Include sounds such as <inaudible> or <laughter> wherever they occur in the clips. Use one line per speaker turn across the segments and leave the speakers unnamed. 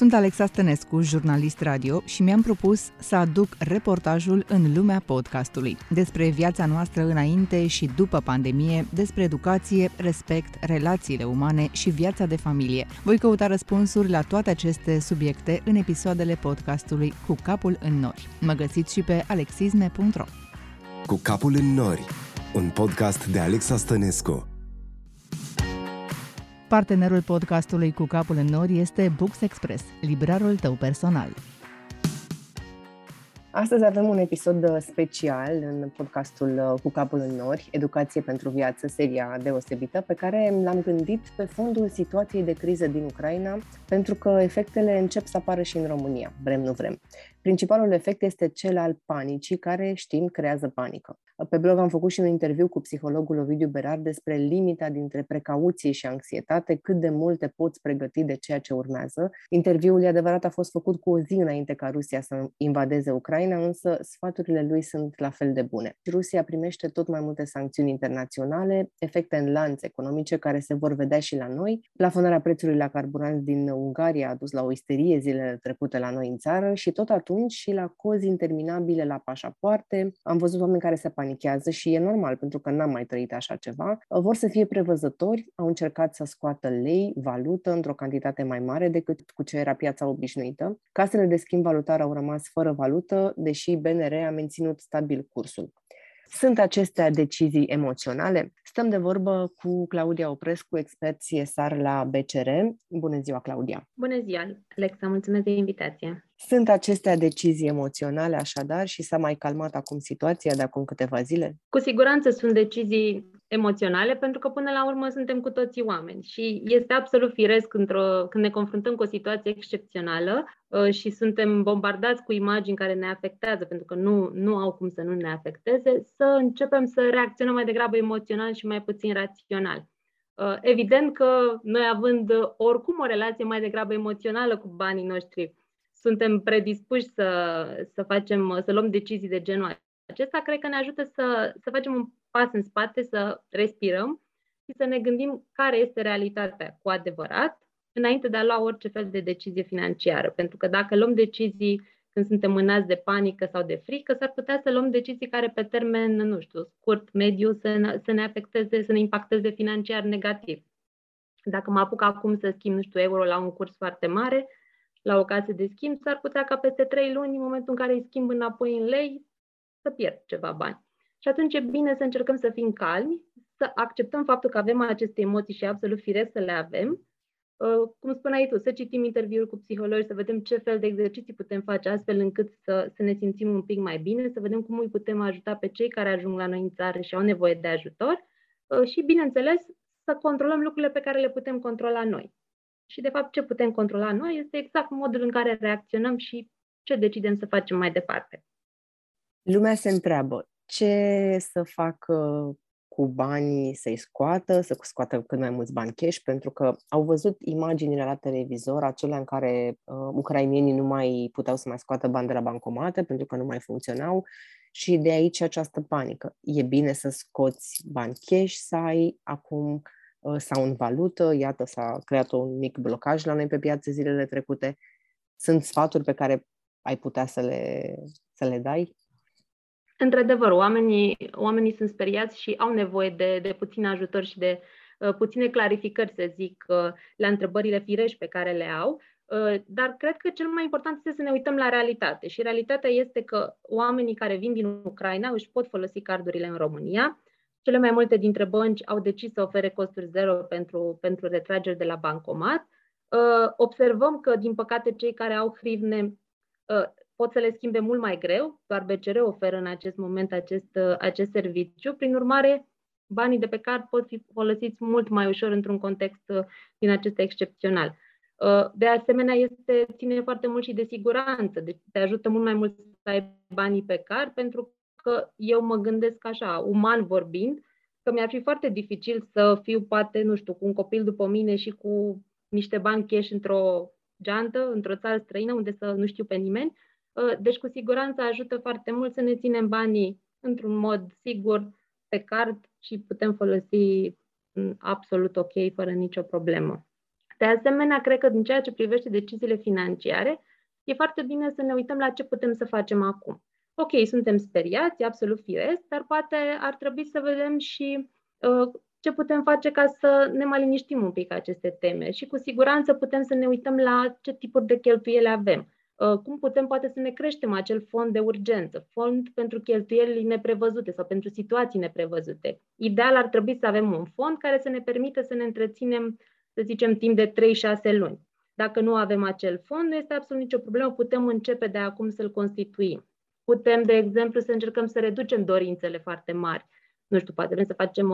Sunt Alexa Stănescu, jurnalist radio și mi-am propus să aduc reportajul în lumea podcastului despre viața noastră înainte și după pandemie, despre educație, respect, relațiile umane și viața de familie. Voi căuta răspunsuri la toate aceste subiecte în episoadele podcastului Cu capul în nori. Mă găsiți și pe alexisme.ro
Cu capul în nori, un podcast de Alexa Stănescu.
Partenerul podcastului Cu capul în nori este Books Express, librarul tău personal.
Astăzi avem un episod uh, special în podcastul uh, Cu capul în nori, Educație pentru viață, seria deosebită, pe care l-am gândit pe fondul situației de criză din Ucraina, pentru că efectele încep să apară și în România, vrem nu vrem. Principalul efect este cel al panicii, care știm creează panică. Pe blog am făcut și un interviu cu psihologul Ovidiu Berar despre limita dintre precauție și anxietate, cât de mult te poți pregăti de ceea ce urmează. Interviul, e adevărat, a fost făcut cu o zi înainte ca Rusia să invadeze Ucraina, însă sfaturile lui sunt la fel de bune. Rusia primește tot mai multe sancțiuni internaționale, efecte în lanț economice care se vor vedea și la noi. Plafonarea prețului la carburanți din Ungaria a dus la o isterie zilele trecute la noi în țară și tot atunci și la cozi interminabile la pașapoarte. Am văzut oameni care se panichează și e normal pentru că n-am mai trăit așa ceva. Vor să fie prevăzători, au încercat să scoată lei, valută într-o cantitate mai mare decât cu ce era piața obișnuită. Casele de schimb valutar au rămas fără valută, deși BNR a menținut stabil cursul. Sunt acestea decizii emoționale? Stăm de vorbă cu Claudia Oprescu, expert CSR la BCR. Bună ziua, Claudia!
Bună ziua, Alexa! Mulțumesc de invitație!
Sunt acestea decizii emoționale, așadar, și s-a mai calmat acum situația de acum câteva zile?
Cu siguranță sunt decizii emoționale, pentru că până la urmă suntem cu toții oameni și este absolut firesc într-o, când ne confruntăm cu o situație excepțională uh, și suntem bombardați cu imagini care ne afectează, pentru că nu, nu au cum să nu ne afecteze, să începem să reacționăm mai degrabă emoțional și mai puțin rațional. Uh, evident că noi având oricum o relație mai degrabă emoțională cu banii noștri, suntem predispuși să, să, facem, să luăm decizii de genul acesta, cred că ne ajută să, să facem un pas în spate, să respirăm și să ne gândim care este realitatea cu adevărat, înainte de a lua orice fel de decizie financiară. Pentru că dacă luăm decizii când suntem mânați de panică sau de frică, s-ar putea să luăm decizii care pe termen, nu știu, scurt, mediu, să ne, să ne afecteze, să ne impacteze financiar negativ. Dacă mă apuc acum să schimb, nu știu, euro la un curs foarte mare, la o casă de schimb, s-ar putea ca peste trei luni, în momentul în care îi schimb înapoi în lei, să pierd ceva bani. Și atunci e bine să încercăm să fim calmi, să acceptăm faptul că avem aceste emoții și e absolut firesc să le avem. Uh, cum spuneai tu, să citim interviuri cu psihologi, să vedem ce fel de exerciții putem face astfel încât să, să ne simțim un pic mai bine, să vedem cum îi putem ajuta pe cei care ajung la noi în țară și au nevoie de ajutor uh, și, bineînțeles, să controlăm lucrurile pe care le putem controla noi. Și, de fapt, ce putem controla noi este exact modul în care reacționăm și ce decidem să facem mai departe.
Lumea se întreabă ce să facă cu banii, să-i scoată, să scoată cât mai mulți bani cash, pentru că au văzut imaginile la televizor, acelea în care uh, ucrainienii nu mai puteau să mai scoată bani de la bancomate, pentru că nu mai funcționau și de aici această panică. E bine să scoți bani cash, să ai acum uh, sau în valută, iată s-a creat un mic blocaj la noi pe piață zilele trecute. Sunt sfaturi pe care ai putea să le, să le dai?
Într-adevăr, oamenii, oamenii sunt speriați și au nevoie de, de puțin ajutor și de uh, puține clarificări, să zic, uh, la întrebările firești pe care le au. Uh, dar cred că cel mai important este să ne uităm la realitate. Și realitatea este că oamenii care vin din Ucraina își pot folosi cardurile în România. Cele mai multe dintre bănci au decis să ofere costuri zero pentru, pentru retrageri de la bancomat. Uh, observăm că, din păcate, cei care au hrivne uh, pot să le schimbe mult mai greu, doar BCR oferă în acest moment acest, uh, acest serviciu. Prin urmare, banii de pe card pot fi folosiți mult mai ușor într-un context uh, din acesta excepțional. Uh, de asemenea, este, ține foarte mult și de siguranță, deci te ajută mult mai mult să ai banii pe card, pentru că eu mă gândesc așa, uman vorbind, că mi-ar fi foarte dificil să fiu, poate, nu știu, cu un copil după mine și cu niște bani cash într-o geantă, într-o țară străină, unde să nu știu pe nimeni, Ă, deci, cu siguranță ajută foarte mult să ne ținem banii într-un mod sigur pe card și putem folosi absolut ok, fără nicio problemă. De asemenea, cred că din ceea ce privește deciziile financiare, e foarte bine să ne uităm la ce putem să facem acum. Ok, suntem speriați, absolut firesc, dar poate ar trebui să vedem și uh, ce putem face ca să ne mai liniștim un pic aceste teme și cu siguranță putem să ne uităm la ce tipuri de cheltuieli avem. Uh, cum putem poate să ne creștem acel fond de urgență, fond pentru cheltuieli neprevăzute sau pentru situații neprevăzute. Ideal ar trebui să avem un fond care să ne permită să ne întreținem, să zicem, timp de 3-6 luni. Dacă nu avem acel fond, nu este absolut nicio problemă, putem începe de acum să-l constituim. Putem, de exemplu, să încercăm să reducem dorințele foarte mari. Nu știu, poate vrem să facem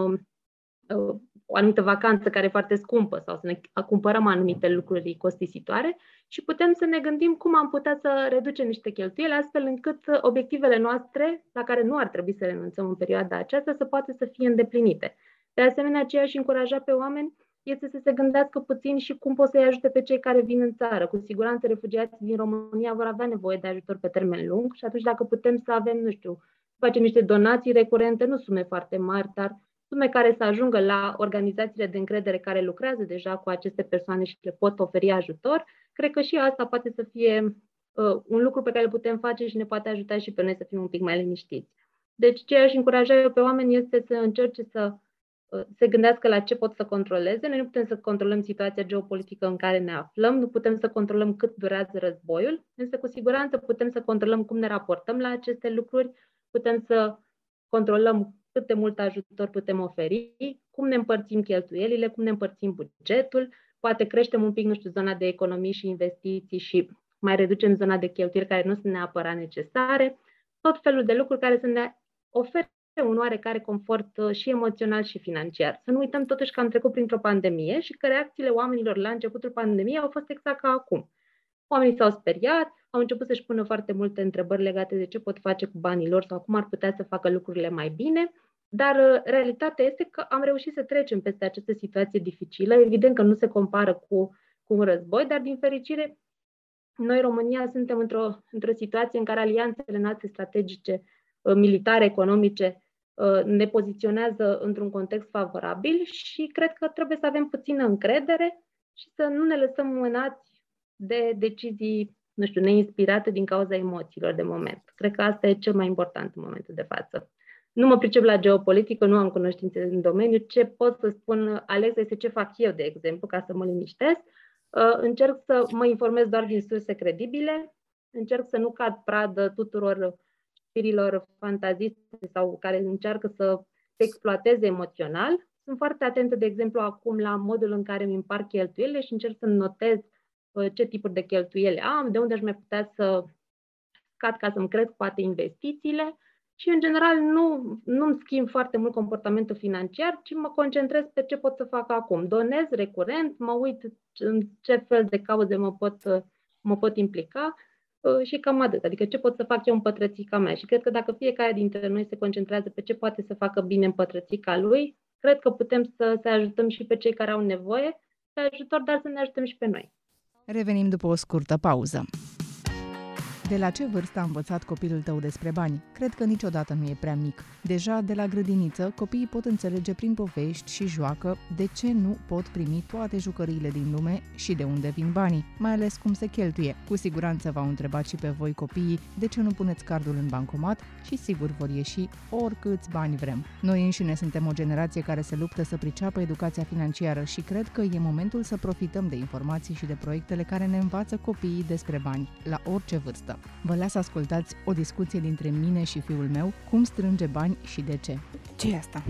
o, o anumită vacanță care e foarte scumpă sau să ne cumpărăm anumite lucruri costisitoare și putem să ne gândim cum am putea să reducem niște cheltuieli astfel încât obiectivele noastre, la care nu ar trebui să renunțăm în perioada aceasta, să poată să fie îndeplinite. De asemenea, aceea și încuraja pe oameni este să se gândească puțin și cum pot să-i ajute pe cei care vin în țară. Cu siguranță refugiații din România vor avea nevoie de ajutor pe termen lung și atunci dacă putem să avem, nu știu, facem niște donații recurente, nu sume foarte mari, dar sume care să ajungă la organizațiile de încredere care lucrează deja cu aceste persoane și le pot oferi ajutor, cred că și asta poate să fie uh, un lucru pe care îl putem face și ne poate ajuta și pe noi să fim un pic mai liniștiți. Deci ce aș încuraja eu pe oameni este să încerce să uh, se gândească la ce pot să controleze. Noi nu putem să controlăm situația geopolitică în care ne aflăm, nu putem să controlăm cât durează războiul, însă cu siguranță putem să controlăm cum ne raportăm la aceste lucruri, putem să controlăm cât de mult ajutor putem oferi, cum ne împărțim cheltuielile, cum ne împărțim bugetul, poate creștem un pic, nu știu, zona de economii și investiții și mai reducem zona de cheltuieli care nu sunt neapărat necesare, tot felul de lucruri care să ne ofere un oarecare confort uh, și emoțional și financiar. Să nu uităm totuși că am trecut printr-o pandemie și că reacțiile oamenilor la începutul pandemiei au fost exact ca acum. Oamenii s-au speriat, au început să-și pună foarte multe întrebări legate de ce pot face cu banii lor sau cum ar putea să facă lucrurile mai bine dar uh, realitatea este că am reușit să trecem peste această situație dificilă. Evident că nu se compară cu, cu un război, dar din fericire noi, România, suntem într-o, într-o situație în care alianțele noastre strategice, uh, militare, economice, uh, ne poziționează într-un context favorabil și cred că trebuie să avem puțină încredere și să nu ne lăsăm mânați de decizii, nu știu, neinspirate din cauza emoțiilor de moment. Cred că asta e cel mai important în momentul de față. Nu mă pricep la geopolitică, nu am cunoștințe în domeniu. Ce pot să spun, Alex, este ce fac eu, de exemplu, ca să mă liniștesc. Uh, încerc să mă informez doar din surse credibile, încerc să nu cad pradă tuturor știrilor fantaziste sau care încearcă să se exploateze emoțional. Sunt foarte atentă, de exemplu, acum la modul în care îmi împar cheltuielile și încerc să notez uh, ce tipuri de cheltuieli am, de unde aș mai putea să scad ca să-mi cresc poate investițiile și, în general, nu, nu-mi schimb foarte mult comportamentul financiar, ci mă concentrez pe ce pot să fac acum. Donez recurent, mă uit în ce fel de cauze mă pot, mă pot implica uh, și cam atât. Adică ce pot să fac eu în pătrățica mea. Și cred că dacă fiecare dintre noi se concentrează pe ce poate să facă bine în pătrățica lui, cred că putem să, să ajutăm și pe cei care au nevoie de ajutor, dar să ne ajutăm și pe noi.
Revenim după o scurtă pauză. De la ce vârstă a învățat copilul tău despre bani? Cred că niciodată nu e prea mic. Deja de la grădiniță, copiii pot înțelege prin povești și joacă de ce nu pot primi toate jucăriile din lume și de unde vin banii, mai ales cum se cheltuie. Cu siguranță v-au întrebat și pe voi copiii de ce nu puneți cardul în bancomat și sigur vor ieși oricâți bani vrem. Noi înșine suntem o generație care se luptă să priceapă educația financiară și cred că e momentul să profităm de informații și de proiectele care ne învață copiii despre bani, la orice vârstă. Vă las să ascultați o discuție dintre mine și fiul meu, cum strânge bani și de ce. ce e asta?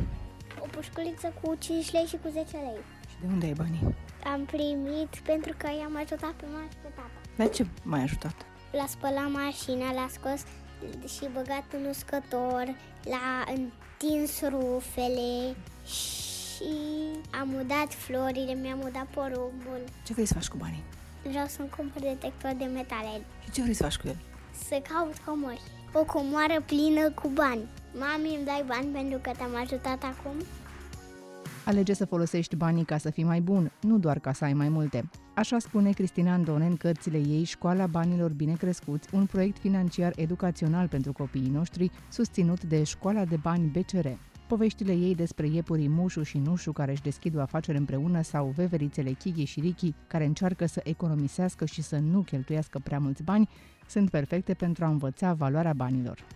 O pușculiță cu 5 lei și cu 10 lei.
Și de unde ai banii?
Am primit pentru că i-am ajutat pe mama și pe tata.
La ce m-ai ajutat?
L-a spălat mașina, l-a scos și băgat în uscător, l-a întins rufele și am udat florile, mi-am udat porumbul.
Ce vrei să faci cu banii?
Vreau să-mi cumpăr detector de metale.
Și ce vrei să faci cu el?
Să caut comori. O comoară plină cu bani. Mami, îmi dai bani pentru că te-am ajutat acum?
Alege să folosești banii ca să fii mai bun, nu doar ca să ai mai multe. Așa spune Cristina Andone în cărțile ei Școala Banilor Bine Crescuți, un proiect financiar educațional pentru copiii noștri, susținut de Școala de Bani BCR. Poveștile ei despre iepurii Mușu și Nușu care își deschid o afacere împreună sau veverițele Chighi și Richi care încearcă să economisească și să nu cheltuiască prea mulți bani sunt perfecte pentru a învăța valoarea banilor.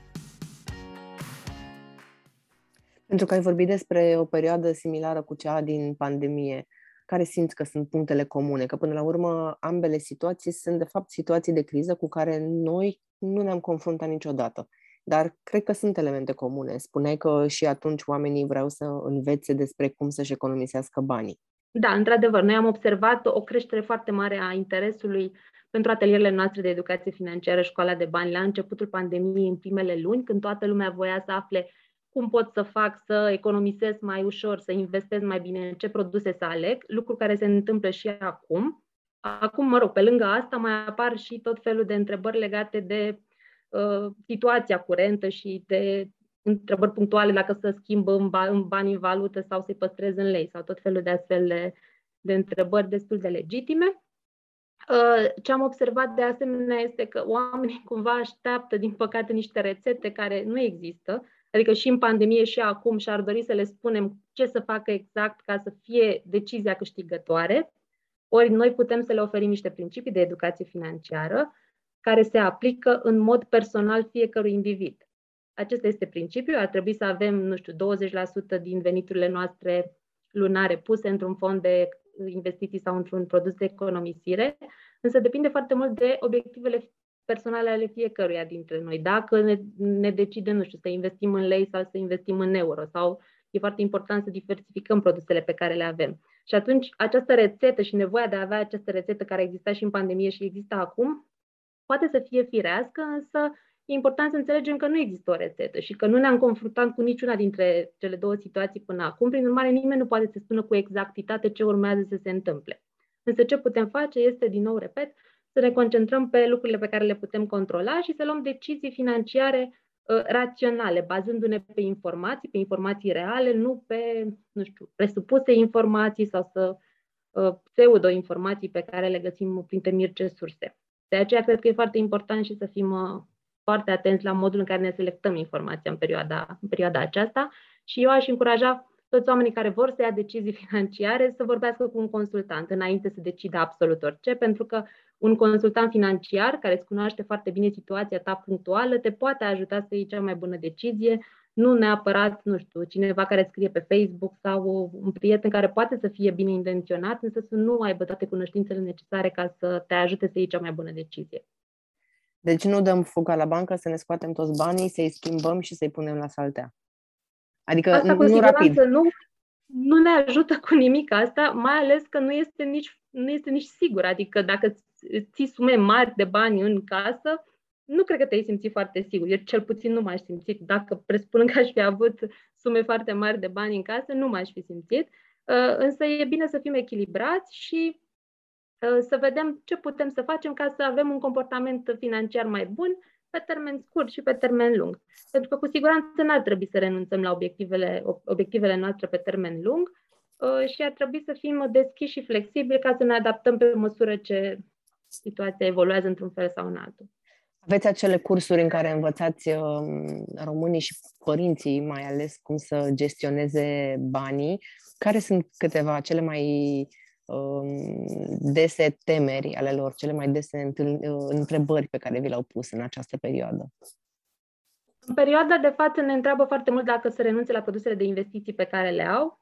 Pentru că ai vorbit despre o perioadă similară cu cea din pandemie, care simți că sunt punctele comune? Că până la urmă ambele situații sunt de fapt situații de criză cu care noi nu ne-am confruntat niciodată. Dar cred că sunt elemente comune. Spuneai că și atunci oamenii vreau să învețe despre cum să-și economisească banii.
Da, într-adevăr, noi am observat o creștere foarte mare a interesului pentru atelierele noastre de educație financiară, școala de bani, la începutul pandemiei, în primele luni, când toată lumea voia să afle cum pot să fac să economisesc mai ușor, să investesc mai bine, în ce produse să aleg, lucru care se întâmplă și acum. Acum, mă rog, pe lângă asta mai apar și tot felul de întrebări legate de uh, situația curentă și de întrebări punctuale dacă să schimb în, ba- în bani în valută sau să-i păstrez în lei sau tot felul de astfel de, de întrebări destul de legitime. Uh, ce am observat de asemenea este că oamenii cumva așteaptă, din păcate, niște rețete care nu există, Adică și în pandemie și acum și-ar dori să le spunem ce să facă exact ca să fie decizia câștigătoare. Ori noi putem să le oferim niște principii de educație financiară care se aplică în mod personal fiecărui individ. Acesta este principiul. Ar trebui să avem, nu știu, 20% din veniturile noastre lunare puse într-un fond de investiții sau într-un produs de economisire, însă depinde foarte mult de obiectivele personale ale fiecăruia dintre noi. Dacă ne, ne decidem, nu știu, să investim în lei sau să investim în euro sau e foarte important să diversificăm produsele pe care le avem. Și atunci această rețetă și nevoia de a avea această rețetă care exista și în pandemie și există acum, poate să fie firească, însă e important să înțelegem că nu există o rețetă și că nu ne-am confruntat cu niciuna dintre cele două situații până acum. Prin urmare, nimeni nu poate să spună cu exactitate ce urmează să se întâmple. Însă ce putem face este, din nou, repet, să ne concentrăm pe lucrurile pe care le putem controla și să luăm decizii financiare uh, raționale, bazându-ne pe informații, pe informații reale, nu pe, nu știu, presupuse informații sau să uh, pseudo-informații pe care le găsim printre mirce surse. De aceea cred că e foarte important și să fim uh, foarte atenți la modul în care ne selectăm informația în perioada, în perioada aceasta. Și eu aș încuraja toți oamenii care vor să ia decizii <laughs> financiare să vorbească cu un consultant înainte să decidă absolut orice, pentru că un consultant financiar care îți cunoaște foarte bine situația ta punctuală te poate ajuta să iei cea mai bună decizie, nu neapărat, nu știu, cineva care scrie pe Facebook sau un prieten care poate să fie bine intenționat, însă să nu aibă toate cunoștințele necesare ca să te ajute să iei cea mai bună decizie.
Deci nu dăm fuga la bancă să ne scoatem toți banii, să-i schimbăm și să-i punem la saltea. Adică
asta
nu rapid.
Nu, nu ne ajută cu nimic asta, mai ales că nu este nici, nu este nici sigur. Adică dacă ții sume mari de bani în casă, nu cred că te-ai simțit foarte sigur. Eu cel puțin nu m-aș simți. Dacă presupunând că aș fi avut sume foarte mari de bani în casă, nu m-aș fi simțit. Uh, însă e bine să fim echilibrați și uh, să vedem ce putem să facem ca să avem un comportament financiar mai bun pe termen scurt și pe termen lung. Pentru că cu siguranță n-ar trebui să renunțăm la obiectivele, obiectivele noastre pe termen lung uh, și ar trebui să fim deschiși și flexibili ca să ne adaptăm pe măsură ce situația evoluează într-un fel sau în altul.
Aveți acele cursuri în care învățați um, românii și părinții, mai ales, cum să gestioneze banii. Care sunt câteva cele mai um, dese temeri ale lor, cele mai dese uh, întrebări pe care vi le-au pus în această perioadă?
În perioada de față ne întreabă foarte mult dacă să renunțe la produsele de investiții pe care le au.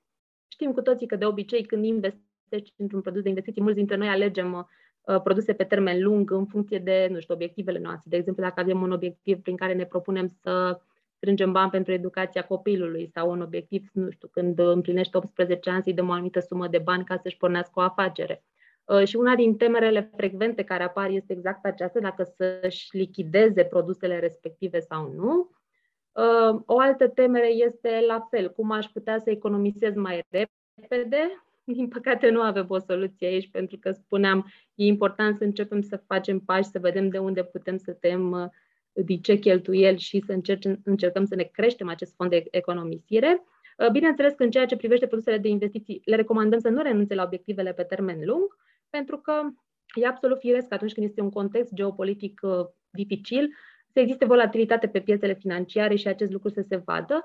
Știm cu toții că de obicei când investești într-un produs de investiții, mulți dintre noi alegem uh, Uh, produse pe termen lung în funcție de, nu știu, obiectivele noastre. De exemplu, dacă avem un obiectiv prin care ne propunem să strângem bani pentru educația copilului sau un obiectiv, nu știu, când împlinește 18 ani să-i dăm o anumită sumă de bani ca să-și pornească o afacere. Uh, și una din temerele frecvente care apar este exact aceasta, dacă să-și lichideze produsele respective sau nu. Uh, o altă temere este la fel, cum aș putea să economisez mai repede din păcate nu avem o soluție aici, pentru că spuneam, e important să începem să facem pași, să vedem de unde putem să tem uh, din ce cheltuieli și să încercem, încercăm să ne creștem acest fond de economisire. Uh, bineînțeles că în ceea ce privește produsele de investiții, le recomandăm să nu renunțe la obiectivele pe termen lung, pentru că e absolut firesc atunci când este un context geopolitic uh, dificil, să existe volatilitate pe piețele financiare și acest lucru să se vadă.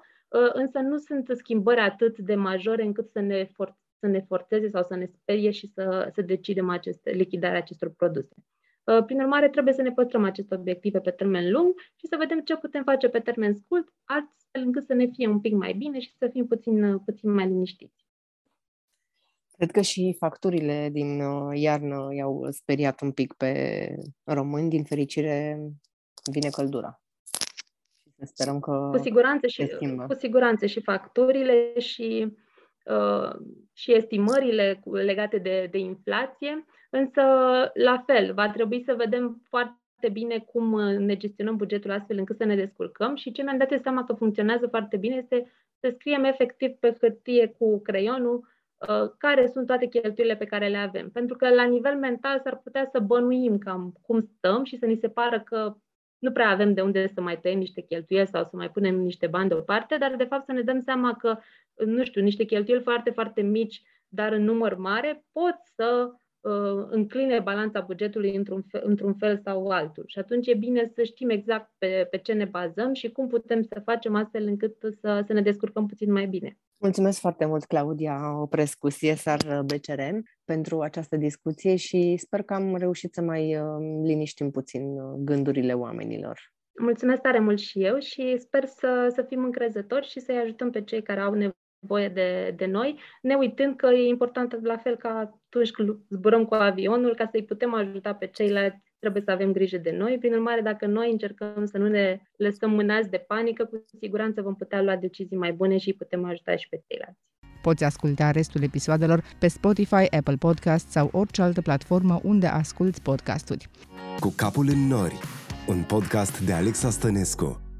însă nu sunt schimbări atât de majore încât să ne, for- să ne forțeze sau să ne sperie și să, să decidem aceste, lichidarea acestor produse. Prin urmare, trebuie să ne păstrăm aceste obiective pe termen lung și să vedem ce putem face pe termen scurt, astfel încât să ne fie un pic mai bine și să fim puțin, puțin mai liniștiți.
Cred că și facturile din uh, iarnă i-au speriat un pic pe români. Din fericire, vine căldura. Și sperăm că
cu siguranță și, cu siguranță și facturile și, uh, și estimările legate de, de inflație, însă la fel, va trebui să vedem foarte bine cum ne gestionăm bugetul astfel încât să ne descurcăm și ce mi-am dat seama că funcționează foarte bine este să scriem efectiv pe hârtie cu creionul Uh, care sunt toate cheltuielile pe care le avem. Pentru că la nivel mental s-ar putea să bănuim cam cum stăm și să ni se pară că nu prea avem de unde să mai tăiem niște cheltuieli sau să mai punem niște bani deoparte, dar de fapt să ne dăm seama că, nu știu, niște cheltuieli foarte, foarte mici, dar în număr mare, pot să uh, încline balanța bugetului într-un fel, într-un fel sau altul. Și atunci e bine să știm exact pe, pe ce ne bazăm și cum putem să facem astfel încât să, să ne descurcăm puțin mai bine.
Mulțumesc foarte mult, Claudia Oprescu, CSR BCRM, pentru această discuție și sper că am reușit să mai uh, liniștim puțin uh, gândurile oamenilor.
Mulțumesc tare mult și eu și sper să, să fim încrezători și să-i ajutăm pe cei care au nevoie de, de noi, ne uitând că e important la fel ca atunci când zburăm cu avionul, ca să-i putem ajuta pe ceilalți trebuie să avem grijă de noi. Prin urmare, dacă noi încercăm să nu ne lăsăm mânați de panică, cu siguranță vom putea lua decizii mai bune și putem ajuta și pe ceilalți.
Poți asculta restul episoadelor pe Spotify, Apple Podcast sau orice altă platformă unde asculti podcasturi.
Cu capul în nori, un podcast de Alexa Stănescu.